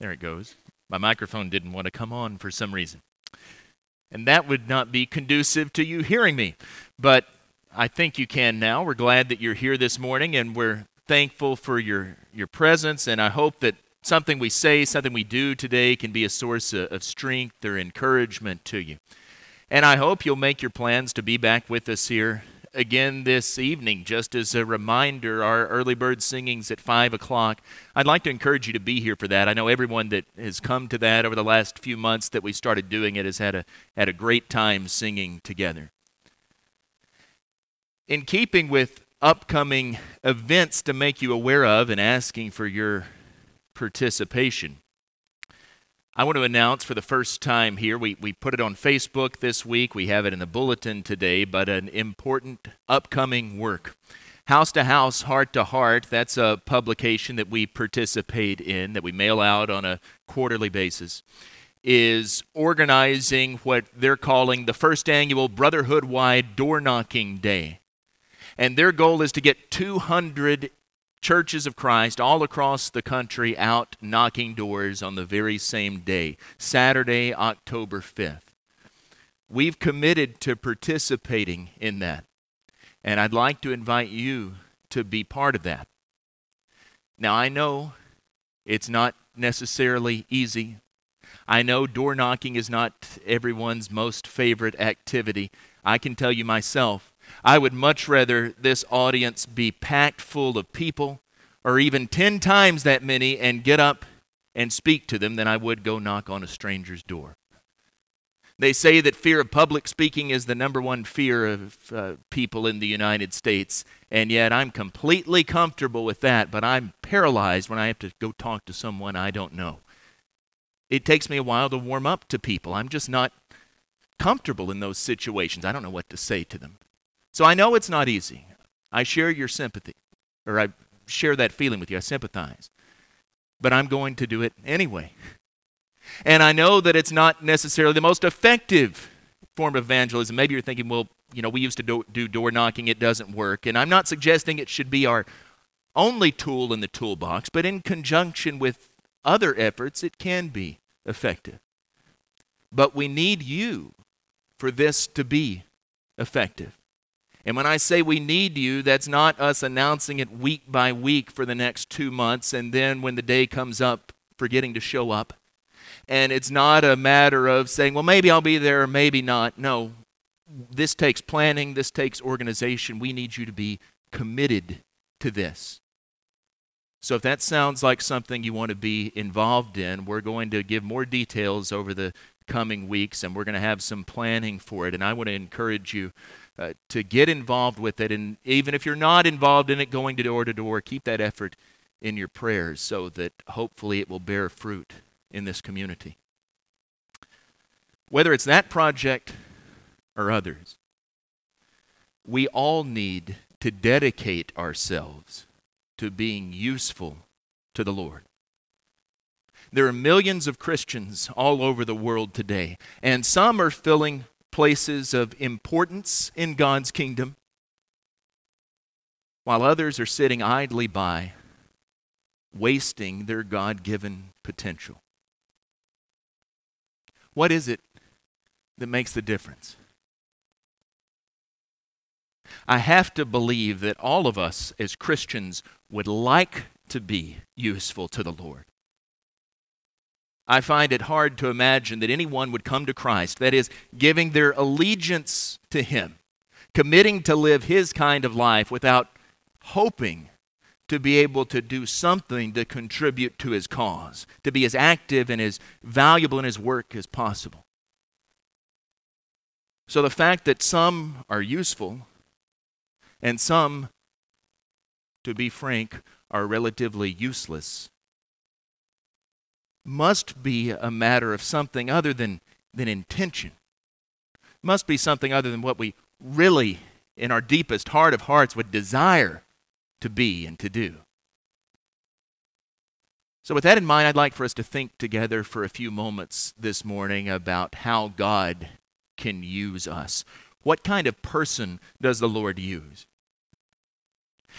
There it goes. My microphone didn't want to come on for some reason. And that would not be conducive to you hearing me. But I think you can now. We're glad that you're here this morning and we're thankful for your, your presence. And I hope that something we say, something we do today can be a source of, of strength or encouragement to you. And I hope you'll make your plans to be back with us here again this evening. Just as a reminder, our early bird singings at 5 o'clock. I'd like to encourage you to be here for that. I know everyone that has come to that over the last few months that we started doing it has had a, had a great time singing together. In keeping with upcoming events to make you aware of and asking for your participation, I want to announce for the first time here, we, we put it on Facebook this week, we have it in the bulletin today, but an important upcoming work. House to House, Heart to Heart, that's a publication that we participate in, that we mail out on a quarterly basis, is organizing what they're calling the first annual Brotherhood wide door knocking day. And their goal is to get 200 churches of Christ all across the country out knocking doors on the very same day, Saturday, October 5th. We've committed to participating in that. And I'd like to invite you to be part of that. Now, I know it's not necessarily easy. I know door knocking is not everyone's most favorite activity. I can tell you myself, I would much rather this audience be packed full of people, or even 10 times that many, and get up and speak to them than I would go knock on a stranger's door. They say that fear of public speaking is the number one fear of uh, people in the United States, and yet I'm completely comfortable with that, but I'm paralyzed when I have to go talk to someone I don't know. It takes me a while to warm up to people. I'm just not comfortable in those situations. I don't know what to say to them. So I know it's not easy. I share your sympathy, or I share that feeling with you. I sympathize. But I'm going to do it anyway. And I know that it's not necessarily the most effective form of evangelism. Maybe you're thinking, well, you know, we used to do, do door knocking, it doesn't work. And I'm not suggesting it should be our only tool in the toolbox, but in conjunction with other efforts, it can be effective. But we need you for this to be effective. And when I say we need you, that's not us announcing it week by week for the next two months and then when the day comes up, forgetting to show up. And it's not a matter of saying, well, maybe I'll be there or maybe not. No, this takes planning, this takes organization. We need you to be committed to this. So if that sounds like something you want to be involved in, we're going to give more details over the coming weeks and we're going to have some planning for it. And I want to encourage you uh, to get involved with it. And even if you're not involved in it, going to door to door, keep that effort in your prayers so that hopefully it will bear fruit in this community. Whether it's that project or others, we all need to dedicate ourselves to being useful to the Lord. There are millions of Christians all over the world today, and some are filling places of importance in God's kingdom, while others are sitting idly by, wasting their God given potential. What is it that makes the difference? I have to believe that all of us as Christians would like to be useful to the Lord. I find it hard to imagine that anyone would come to Christ, that is, giving their allegiance to Him, committing to live His kind of life without hoping to be able to do something to contribute to His cause, to be as active and as valuable in His work as possible. So the fact that some are useful and some, to be frank, are relatively useless must be a matter of something other than, than intention. Must be something other than what we really, in our deepest heart of hearts, would desire to be and to do. So, with that in mind, I'd like for us to think together for a few moments this morning about how God can use us. What kind of person does the Lord use?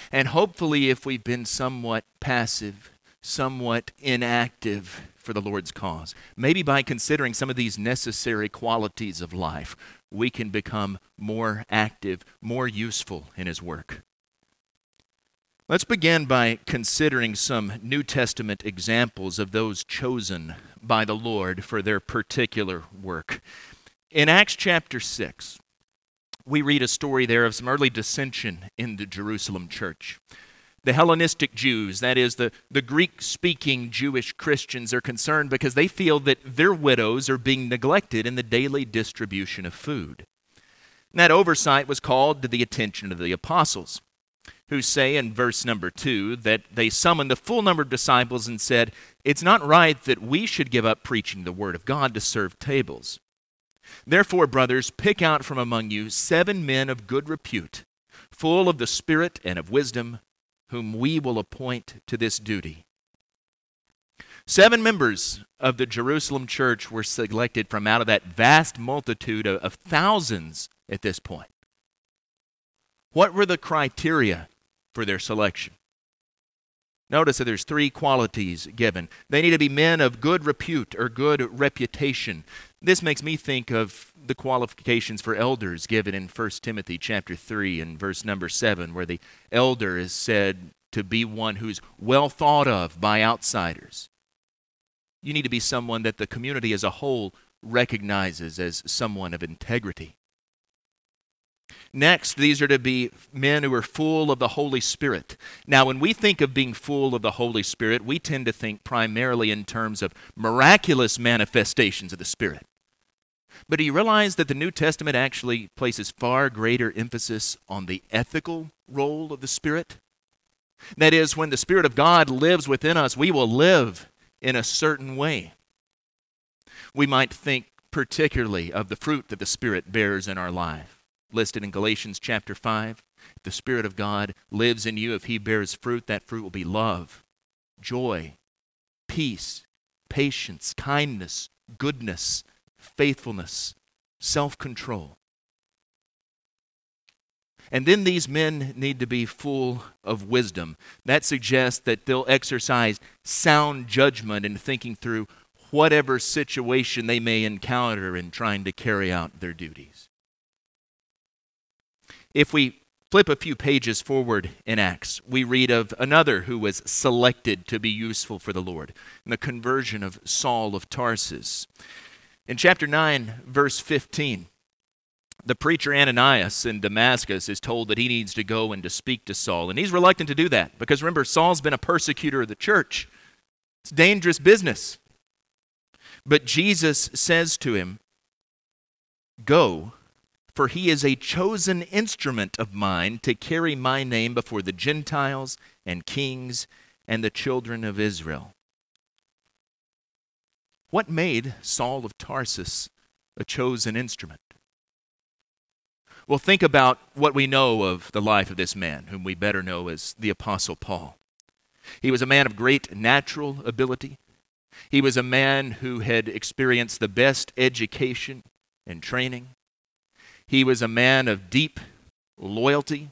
And hopefully, if we've been somewhat passive, somewhat inactive for the Lord's cause. Maybe by considering some of these necessary qualities of life, we can become more active, more useful in His work. Let's begin by considering some New Testament examples of those chosen by the Lord for their particular work. In Acts chapter 6, we read a story there of some early dissension in the Jerusalem church. The Hellenistic Jews, that is, the, the Greek speaking Jewish Christians, are concerned because they feel that their widows are being neglected in the daily distribution of food. And that oversight was called to the attention of the apostles, who say in verse number two that they summoned the full number of disciples and said, It's not right that we should give up preaching the word of God to serve tables. Therefore, brothers, pick out from among you seven men of good repute, full of the Spirit and of wisdom, whom we will appoint to this duty. Seven members of the Jerusalem church were selected from out of that vast multitude of, thousands at this point. What were the criteria for their selection? Notice that there's three qualities given. They need to be men of good repute or good reputation. This makes me think of the qualifications for elders given in 1 Timothy chapter 3 and verse number 7 where the elder is said to be one who's well thought of by outsiders. You need to be someone that the community as a whole recognizes as someone of integrity. Next, these are to be men who are full of the Holy Spirit. Now, when we think of being full of the Holy Spirit, we tend to think primarily in terms of miraculous manifestations of the Spirit. But do you realize that the New Testament actually places far greater emphasis on the ethical role of the Spirit? That is, when the Spirit of God lives within us, we will live in a certain way. We might think particularly of the fruit that the Spirit bears in our life, listed in Galatians chapter 5. If the Spirit of God lives in you, if He bears fruit, that fruit will be love, joy, peace, patience, kindness, goodness, faithfulness, self control. And then these men need to be full of wisdom. That suggests that they'll exercise sound judgment in thinking through whatever situation they may encounter in trying to carry out their duties. If we flip a few pages forward in Acts, we read of another who was selected to be useful for the Lord, in the conversion of Saul of Tarsus. In chapter 9, verse 15, the preacher Ananias in Damascus is told that he needs to go and to speak to Saul. And he's reluctant to do that because remember, Saul's been a persecutor of the church. It's dangerous business. But Jesus says to him, Go, for he is a chosen instrument of mine to carry my name before the Gentiles and kings and the children of Israel. What made Saul of Tarsus a chosen instrument? Well, think about what we know of the life of this man, whom we better know as the Apostle Paul. He was a man of great natural ability. He was a man who had experienced the best education and training. He was a man of deep loyalty.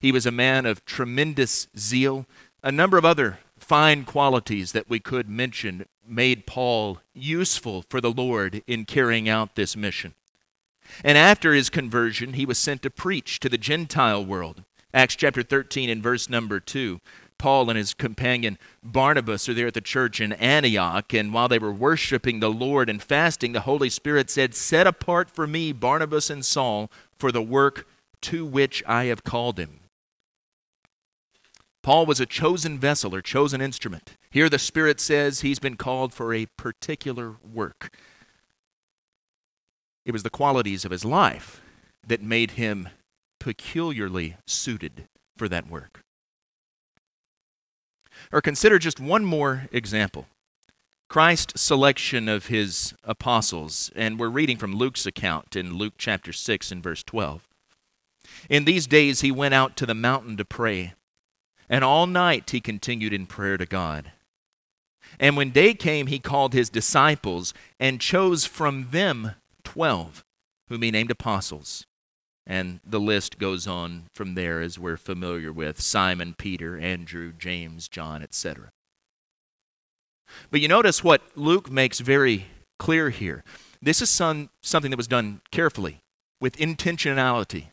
He was a man of tremendous zeal. A number of other fine qualities that we could mention made Paul useful for the Lord in carrying out this mission. And after his conversion, he was sent to preach to the Gentile world. Acts chapter 13 and verse number 2. Paul and his companion Barnabas are there at the church in Antioch, and while they were worshiping the Lord and fasting, the Holy Spirit said, Set apart for me Barnabas and Saul for the work to which I have called him. Paul was a chosen vessel or chosen instrument. Here the Spirit says he's been called for a particular work. It was the qualities of his life that made him peculiarly suited for that work. Or consider just one more example Christ's selection of his apostles. And we're reading from Luke's account in Luke chapter 6 and verse 12. In these days he went out to the mountain to pray. And all night he continued in prayer to God. And when day came, he called his disciples and chose from them twelve, whom he named apostles. And the list goes on from there, as we're familiar with Simon, Peter, Andrew, James, John, etc. But you notice what Luke makes very clear here. This is some, something that was done carefully, with intentionality.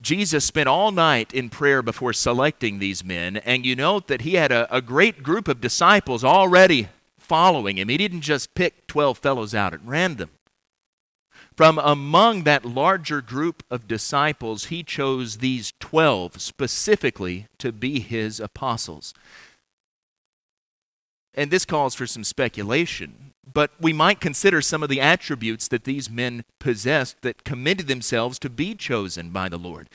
Jesus spent all night in prayer before selecting these men, and you note that he had a, a, great group of disciples already following him. He didn't just pick 12 fellows out at random. From among that larger group of disciples, he chose these 12 specifically to be his apostles. And this calls for some speculation, but we might consider some of the attributes that these men possessed that committed themselves to be chosen by the Lord.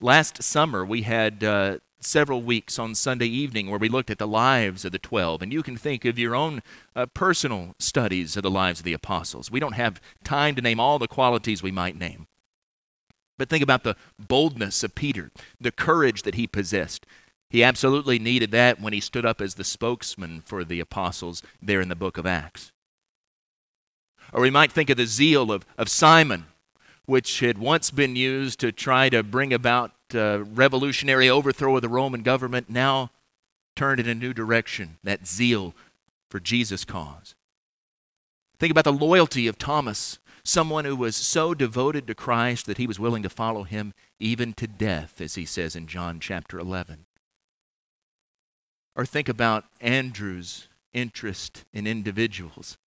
Last summer, we had uh, several weeks on Sunday evening where we looked at the lives of the 12, and you can think of your own uh, personal studies of the lives of the apostles. We don't have time to name all the qualities we might name. But think about the boldness of Peter, the courage that he possessed. He absolutely needed that when he stood up as the spokesman for the apostles there in the book of Acts. Or we might think of the zeal of, of Simon, which had once been used to try to bring about uh, revolutionary overthrow of the Roman government, now turned in a new direction, that zeal for Jesus' cause. Think about the loyalty of Thomas, someone who was so devoted to Christ that he was willing to follow him even to death, as he says in John chapter 11. Or think about Andrew's interest in individuals.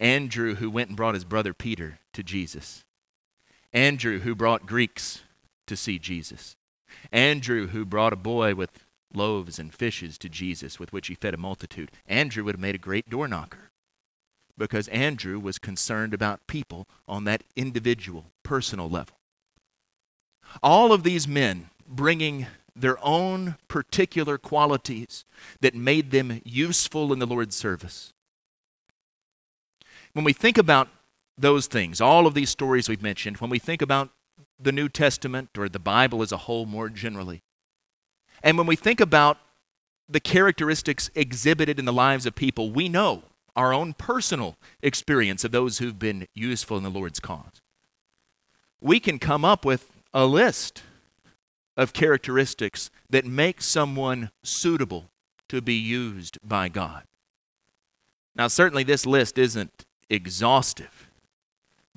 Andrew, who went and brought his brother Peter to Jesus. Andrew, who brought Greeks to see Jesus. Andrew, who brought a boy with loaves and fishes to Jesus, with which he fed a multitude. Andrew would have made a great door knocker because Andrew was concerned about people on that individual, personal level. All of these men bringing their own particular qualities that made them useful in the Lord's service. When we think about those things, all of these stories we've mentioned, when we think about the New Testament or the Bible as a whole more generally, and when we think about the characteristics exhibited in the lives of people, we know our own personal experience of those who've been useful in the Lord's cause. We can come up with a list of characteristics that make someone suitable to be used by God. Now, certainly, this list isn't exhaustive.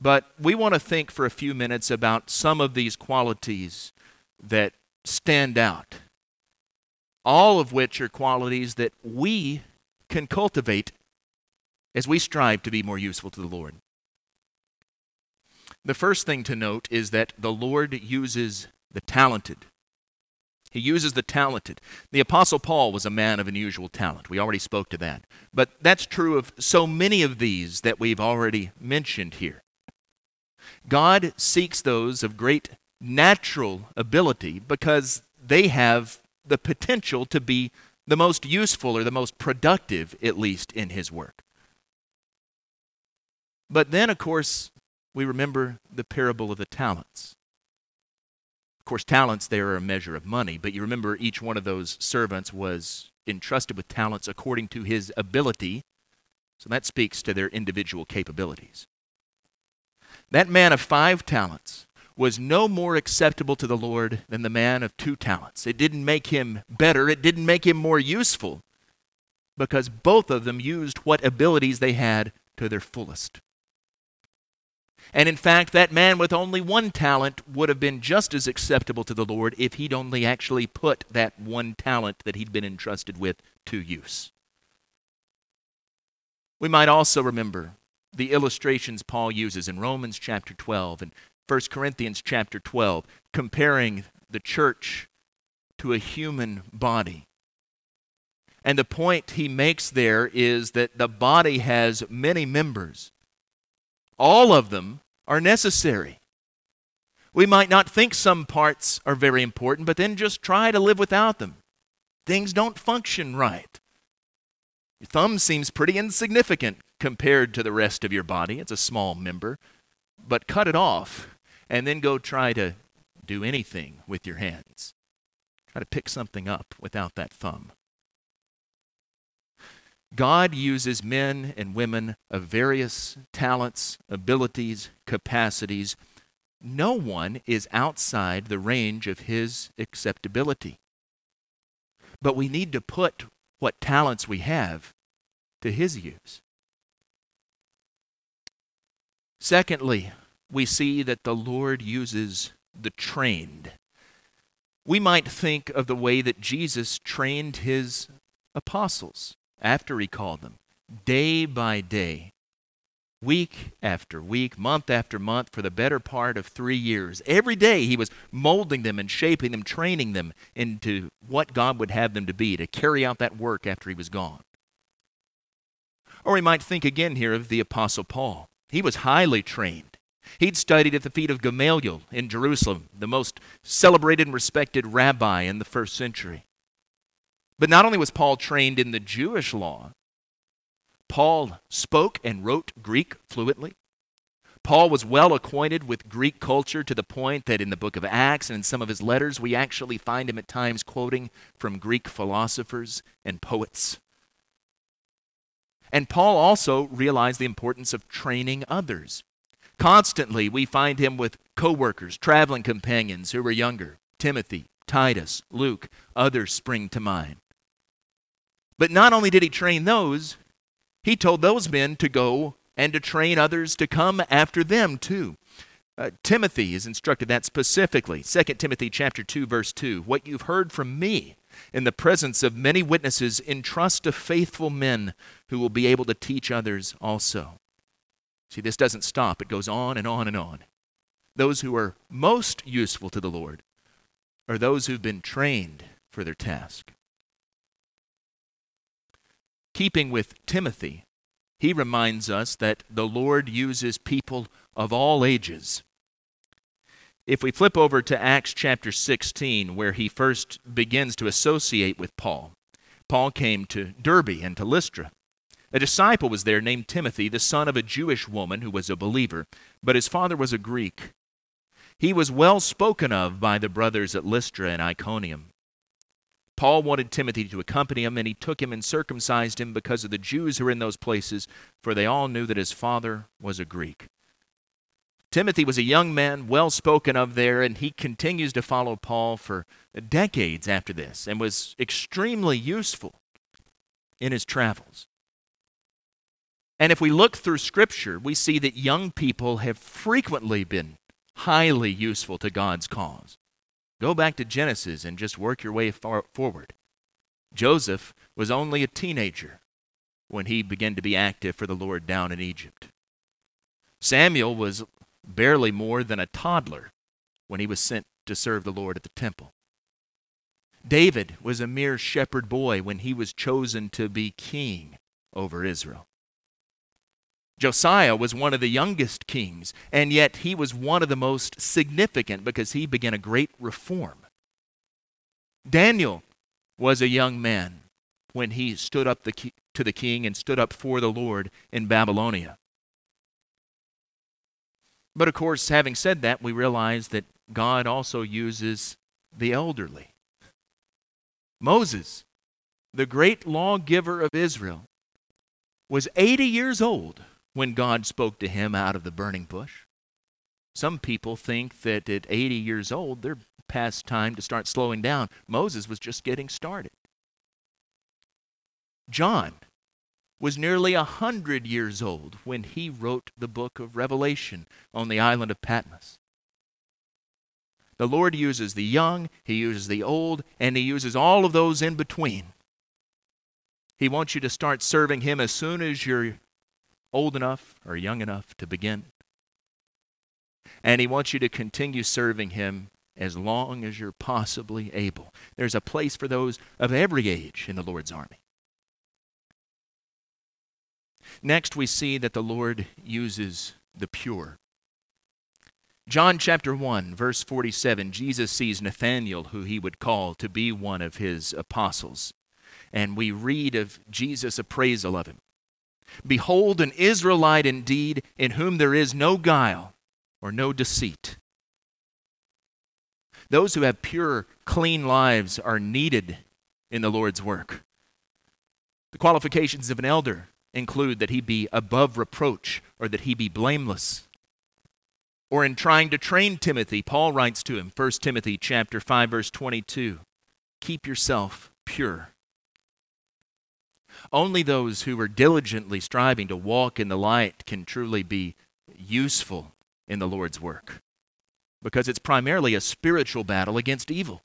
But we want to think for a few minutes about some of these qualities that stand out, all of which are qualities that we can cultivate as we strive to be more useful to the Lord. The first thing to note is that the Lord uses the talented he uses the talented. The Apostle Paul was a man of unusual talent. We already spoke to that. But that's true of so many of these that we've already mentioned here. God seeks those of great natural ability because they have the potential to be the most useful or the most productive, at least, in His work. But then, of course, we remember the parable of the talents. Of course, talents there are a measure of money, but you remember each one of those servants was entrusted with talents according to his ability. So that speaks to their individual capabilities. That man of five talents was no more acceptable to the Lord than the man of two talents. It didn't make him better, it didn't make him more useful, because both of them used what abilities they had to their fullest. And in fact, that man with only one talent would have been just as acceptable to the Lord if he'd only actually put that one talent that he'd been entrusted with to use. We might also remember the illustrations Paul uses in Romans chapter 12 and 1 Corinthians chapter 12, comparing the church to a human body. And the point he makes there is that the body has many members. All of them are necessary. We might not think some parts are very important, but then just try to live without them. Things don't function right. Your thumb seems pretty insignificant compared to the rest of your body. It's a small member. But cut it off and then go try to do anything with your hands. Try to pick something up without that thumb. God uses men and women of various talents, abilities, capacities. No one is outside the range of his acceptability. But we need to put what talents we have to his use. Secondly, we see that the Lord uses the trained. We might think of the way that Jesus trained his apostles after he called them, day by day, week after week, month after month, for the better part of three years. Every day he was molding them and shaping them, training them into what God would have them to be, to carry out that work after he was gone. Or we might think again here of the Apostle Paul. He was highly trained. He'd studied at the feet of Gamaliel in Jerusalem, the most celebrated and respected rabbi in the first century. But not only was Paul trained in the Jewish law, Paul spoke and wrote Greek fluently. Paul was well acquainted with Greek culture to the point that in the book of Acts and in some of his letters, we actually find him at times quoting from Greek philosophers and poets. And Paul also realized the importance of training others. Constantly, we find him with co workers, traveling companions who were younger Timothy, Titus, Luke, others spring to mind. But not only did he train those, he told those men to go and to train others to come after them too. Uh, Timothy is instructed that specifically. 2 Timothy chapter 2 verse 2, what you've heard from me in the presence of many witnesses entrust to faithful men who will be able to teach others also. See, this doesn't stop. It goes on and on and on. Those who are most useful to the Lord are those who've been trained for their task keeping with Timothy, he reminds us that the Lord uses people of all ages. If we flip over to Acts chapter 16, where he first begins to associate with Paul, Paul came to Derbe and to Lystra. A disciple was there named Timothy, the son of a Jewish woman who was a believer, but his father was a Greek. He was well spoken of by the brothers at Lystra and Iconium. Paul wanted Timothy to accompany him, and he took him and circumcised him because of the Jews who were in those places, for they all knew that his father was a Greek. Timothy was a young man, well spoken of there, and he continues to follow Paul for decades after this and was extremely useful in his travels. And if we look through Scripture, we see that young people have frequently been highly useful to God's cause. Go back to Genesis and just work your way far forward. Joseph was only a teenager when he began to be active for the Lord down in Egypt. Samuel was barely more than a toddler when he was sent to serve the Lord at the temple. David was a mere shepherd boy when he was chosen to be king over Israel. Josiah was one of the youngest kings, and yet he was one of the most significant because he began a great reform. Daniel was a young man when he stood up the, to the king and stood up for the Lord in Babylonia. But of course, having said that, we realize that God also uses the elderly. Moses, the great lawgiver of Israel, was 80 years old when God spoke to him out of the burning bush. Some people think that at 80 years old, they're past time to start slowing down. Moses was just getting started. John was nearly a hundred years old when he wrote the book of Revelation on the island of Patmos. The Lord uses the young, He uses the old, and He uses all of those in between. He wants you to start serving Him as soon as you're old enough or young enough to begin. And He wants you to continue serving Him as long as you're possibly able. There's a place for those of every age in the Lord's army. Next, we see that the Lord uses the pure. John chapter 1, verse 47, Jesus sees Nathanael, who he would call to be one of his apostles. And we read of Jesus' appraisal of him. Behold, an Israelite indeed, in whom there is no guile or no deceit. Those who have pure, clean lives are needed in the Lord's work. The qualifications of an elder include that he be above reproach or that he be blameless. Or in trying to train Timothy, Paul writes to him, 1 Timothy chapter 5 verse 22, keep yourself pure Only those who are diligently striving to walk in the light can truly be useful in the Lord's work because it's primarily a spiritual battle against evil.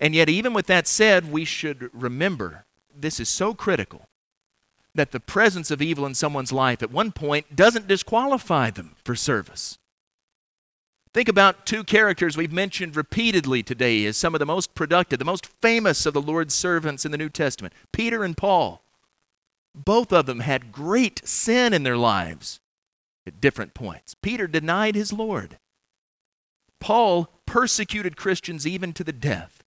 And yet, even with that said, we should remember this is so critical that the presence of evil in someone's life at one point doesn't disqualify them for service. Think about two characters we've mentioned repeatedly today as some of the most productive, the most famous of the Lord's servants in the New Testament Peter and Paul. Both of them had great sin in their lives at different points. Peter denied his Lord. Paul persecuted Christians even to the death.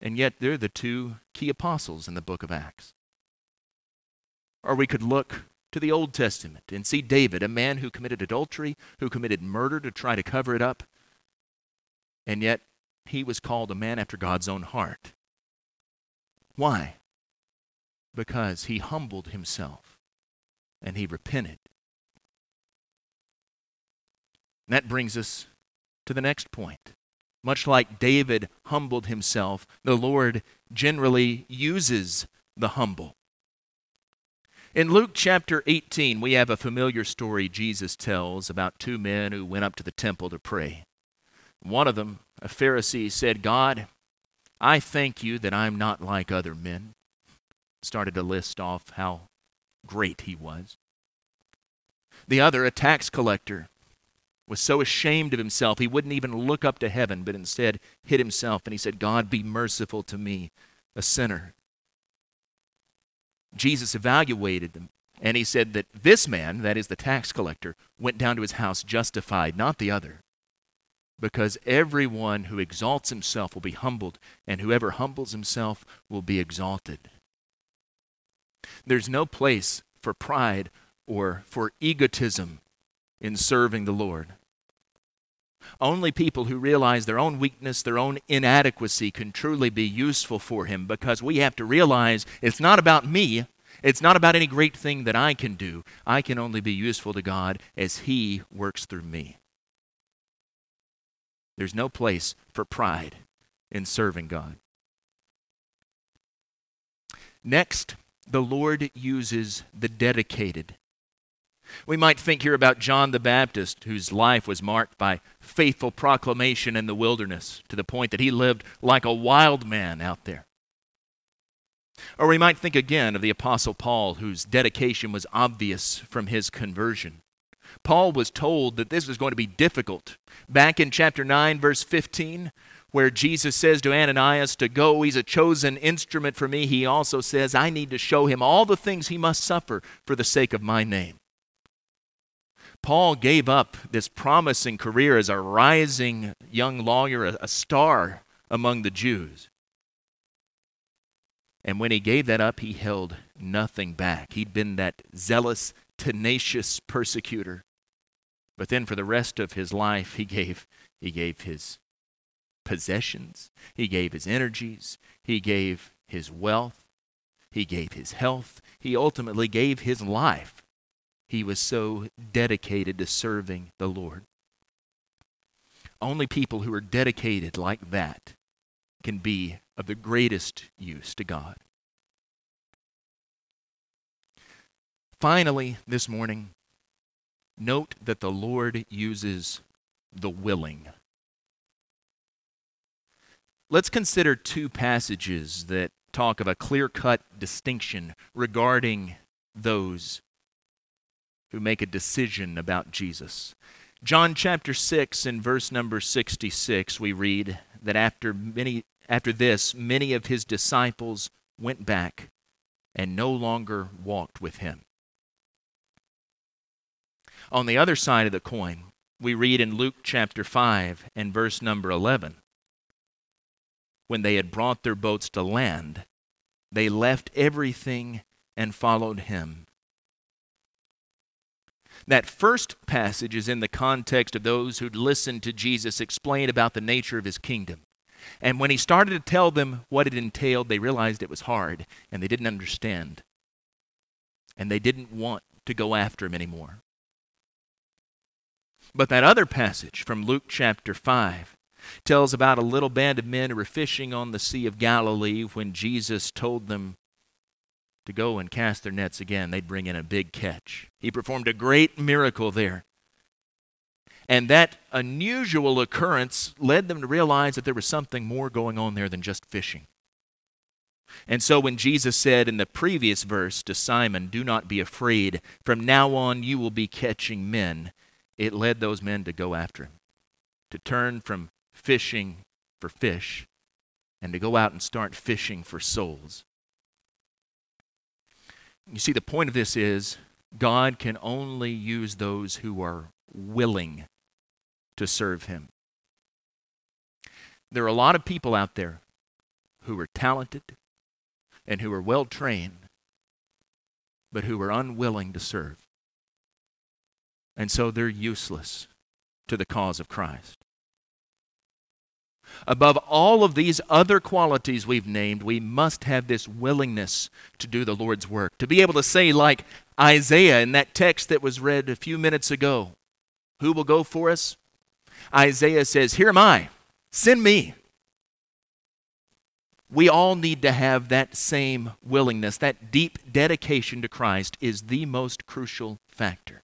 And yet they're the two key apostles in the book of Acts. Or we could look to the Old Testament and see David, a man who committed adultery, who committed murder to try to cover it up, and yet he was called a man after God's own heart. Why? Because he humbled himself and he repented. And that brings us to the next point. Much like David humbled himself, the Lord generally uses the humble. In Luke chapter 18, we have a familiar story Jesus tells about two men who went up to the temple to pray. One of them, a Pharisee, said, God, I thank you that I'm not like other men. Started to list off how great he was. The other, a tax collector, was so ashamed of himself he wouldn't even look up to heaven, but instead hid himself and he said, God, be merciful to me, a sinner. Jesus evaluated them, and he said that this man, that is the tax collector, went down to his house justified, not the other. Because everyone who exalts himself will be humbled, and whoever humbles himself will be exalted. There's no place for pride or for egotism in serving the Lord. Only people who realize their own weakness, their own inadequacy, can truly be useful for Him because we have to realize it's not about me. It's not about any great thing that I can do. I can only be useful to God as He works through me. There's no place for pride in serving God. Next, the Lord uses the dedicated we might think here about John the Baptist, whose life was marked by faithful proclamation in the wilderness to the point that he lived like a wild man out there. Or we might think again of the Apostle Paul, whose dedication was obvious from his conversion. Paul was told that this was going to be difficult. Back in chapter 9, verse 15, where Jesus says to Ananias to go, he's a chosen instrument for me, he also says, I need to show him all the things he must suffer for the sake of my name. Paul gave up this promising career as a rising young lawyer, a, star among the Jews. And when he gave that up, he held nothing back. He'd been that zealous, tenacious persecutor. But then for the rest of his life, he gave, he gave his possessions, he gave his energies, he gave his wealth, he gave his health, he ultimately gave his life he was so dedicated to serving the Lord. Only people who are dedicated like that can be of the greatest use to God. Finally, this morning, note that the Lord uses the willing. Let's consider two passages that talk of a clear cut distinction regarding those who make a decision about Jesus. John chapter 6 and verse number 66 we read that after many after this many of his disciples went back and no longer walked with him. On the other side of the coin, we read in Luke chapter 5 and verse number 11 when they had brought their boats to land, they left everything and followed him. That first passage is in the context of those who'd listened to Jesus explain about the nature of his kingdom. And when he started to tell them what it entailed, they realized it was hard and they didn't understand. And they didn't want to go after him anymore. But that other passage from Luke chapter 5 tells about a little band of men who were fishing on the Sea of Galilee when Jesus told them to go and cast their nets again, they'd bring in a big catch. He performed a great miracle there. And that unusual occurrence led them to realize that there was something more going on there than just fishing. And so when Jesus said in the previous verse to Simon, Do not be afraid, from now on you will be catching men, it led those men to go after him, to turn from fishing for fish and to go out and start fishing for souls. You see, the point of this is God can only use those who are willing to serve Him. There are a lot of people out there who are talented and who are well trained, but who are unwilling to serve. And so they're useless to the cause of Christ. Above all of these other qualities we've named, we must have this willingness to do the Lord's work. To be able to say, like Isaiah in that text that was read a few minutes ago, Who will go for us? Isaiah says, Here am I, send me. We all need to have that same willingness. That deep dedication to Christ is the most crucial factor.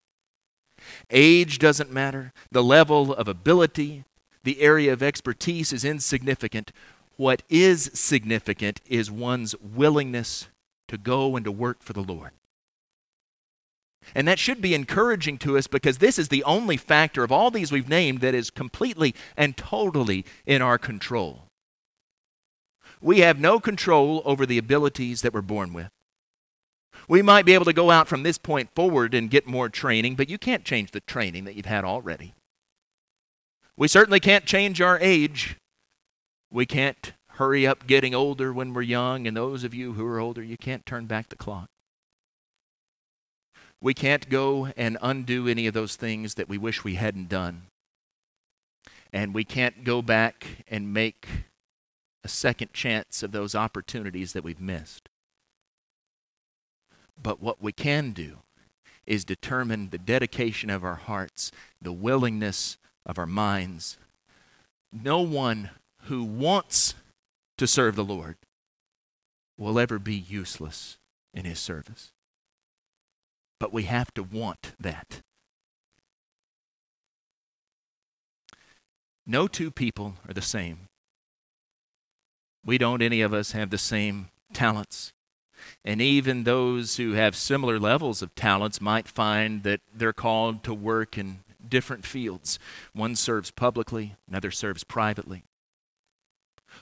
Age doesn't matter, the level of ability, the area of expertise is insignificant. What is significant is one's willingness to go and to work for the Lord. And that should be encouraging to us because this is the only factor of all these we've named that is completely and totally in our control. We have no control over the abilities that we're born with. We might be able to go out from this point forward and get more training, but you can't change the training that you've had already. We certainly can't change our age. We can't hurry up getting older when we're young, and those of you who are older, you can't turn back the clock. We can't go and undo any of those things that we wish we hadn't done. And we can't go back and make a second chance of those opportunities that we've missed. But what we can do is determine the dedication of our hearts, the willingness of our minds. No one who wants to serve the Lord will ever be useless in his service. But we have to want that. No two people are the same. We don't, any of us, have the same talents. And even those who have similar levels of talents might find that they're called to work in different fields. One serves publicly, another serves privately.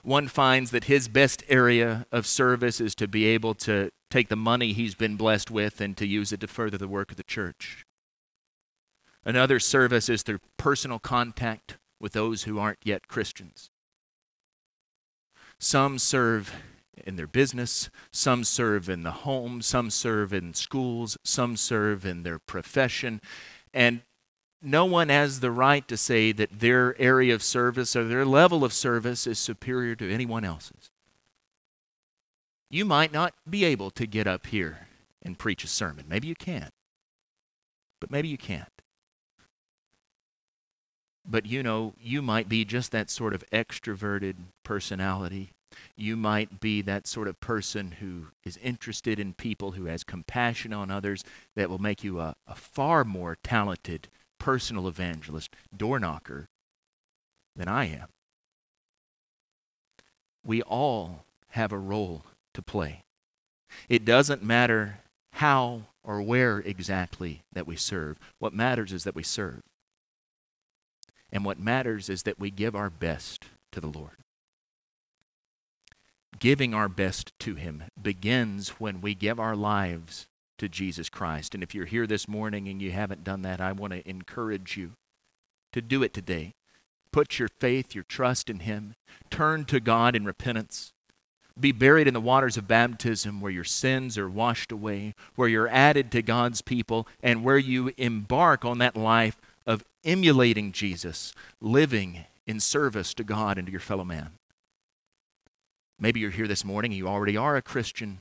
One finds that his best area of service is to be able to take the money he's been blessed with and to use it to further the work of the church. Another service is through personal contact with those who aren't yet Christians. Some serve in their business, some serve in the home, some serve in schools, some serve in their profession. And no one has the right to say that their area of service or their level of service is superior to anyone else's. You might not be able to get up here and preach a sermon. Maybe you can, but maybe you can't. But you know, you might be just that sort of extroverted personality. You might be that sort of person who is interested in people, who has compassion on others, that will make you a, a far more talented personal evangelist, door knocker, than I am. We all have a role to play. It doesn't matter how or where exactly that we serve. What matters is that we serve. And what matters is that we give our best to the Lord. Giving our best to Him begins when we give our lives to Jesus Christ. And if you're here this morning and you haven't done that, I want to encourage you to do it today. Put your faith, your trust in Him. Turn to God in repentance. Be buried in the waters of baptism where your sins are washed away, where you're added to God's people, and where you embark on that life of emulating Jesus, living in service to God and to your fellow man. Maybe you're here this morning and you already are a Christian,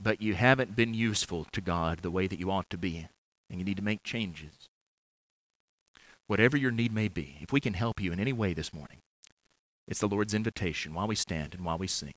but you haven't been useful to God the way that you ought to be, and you need to make changes. Whatever your need may be, if we can help you in any way this morning, it's the Lord's invitation while we stand and while we sing.